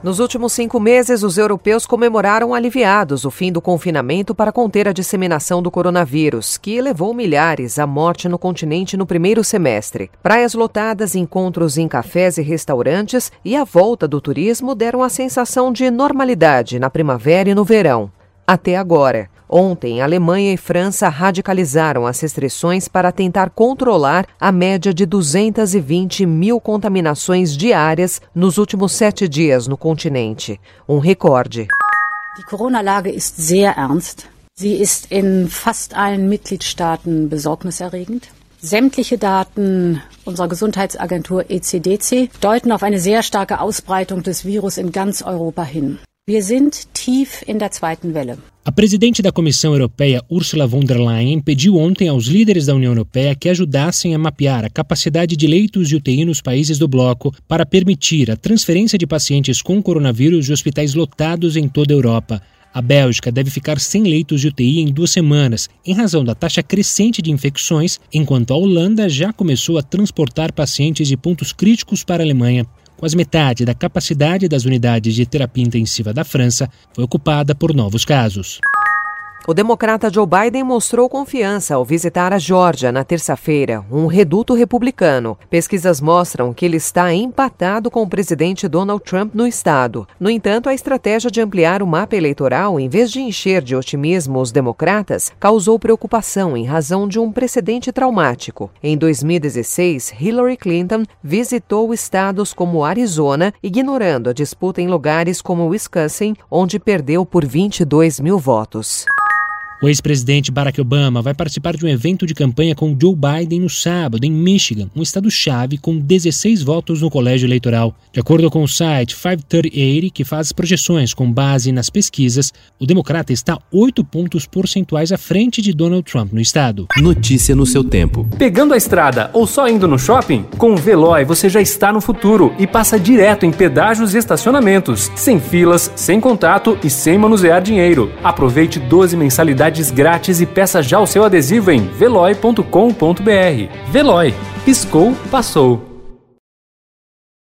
Nos últimos cinco meses, os europeus comemoraram aliviados o fim do confinamento para conter a disseminação do coronavírus, que levou milhares à morte no continente no primeiro semestre. Praias lotadas, encontros em cafés e restaurantes e a volta do turismo deram a sensação de normalidade na primavera e no verão. Até agora. Ontem, Alemanha e França radicalizaram as restrições para tentar controlar a média de 220 mil contaminações diárias nos últimos sete dias no continente. Um recorde. Die Corona-Lage ist sehr ernst. Sie ist in fast allen Mitgliedstaaten besorgniserregend. Sämtliche Daten unserer Gesundheitsagentur ECDC deuten auf eine sehr starke Ausbreitung des Virus in ganz Europa hin. Wir sind tief in der zweiten Welle. A presidente da Comissão Europeia, Ursula von der Leyen, pediu ontem aos líderes da União Europeia que ajudassem a mapear a capacidade de leitos de UTI nos países do bloco para permitir a transferência de pacientes com coronavírus de hospitais lotados em toda a Europa. A Bélgica deve ficar sem leitos de UTI em duas semanas, em razão da taxa crescente de infecções, enquanto a Holanda já começou a transportar pacientes de pontos críticos para a Alemanha. Quase metade da capacidade das unidades de terapia intensiva da França foi ocupada por novos casos. O democrata Joe Biden mostrou confiança ao visitar a Geórgia na terça-feira, um reduto republicano. Pesquisas mostram que ele está empatado com o presidente Donald Trump no estado. No entanto, a estratégia de ampliar o mapa eleitoral, em vez de encher de otimismo os democratas, causou preocupação em razão de um precedente traumático. Em 2016, Hillary Clinton visitou estados como Arizona, ignorando a disputa em lugares como Wisconsin, onde perdeu por 22 mil votos. O ex-presidente Barack Obama vai participar de um evento de campanha com Joe Biden no sábado, em Michigan, um estado-chave com 16 votos no colégio eleitoral. De acordo com o site 538, que faz projeções com base nas pesquisas, o democrata está 8 pontos percentuais à frente de Donald Trump no estado. Notícia no seu tempo. Pegando a estrada ou só indo no shopping? Com o Veloy você já está no futuro e passa direto em pedágios e estacionamentos, sem filas, sem contato e sem manusear dinheiro. Aproveite 12 mensalidades grátis e peça já o seu adesivo em veloy.com.br. Veloy, piscou, passou.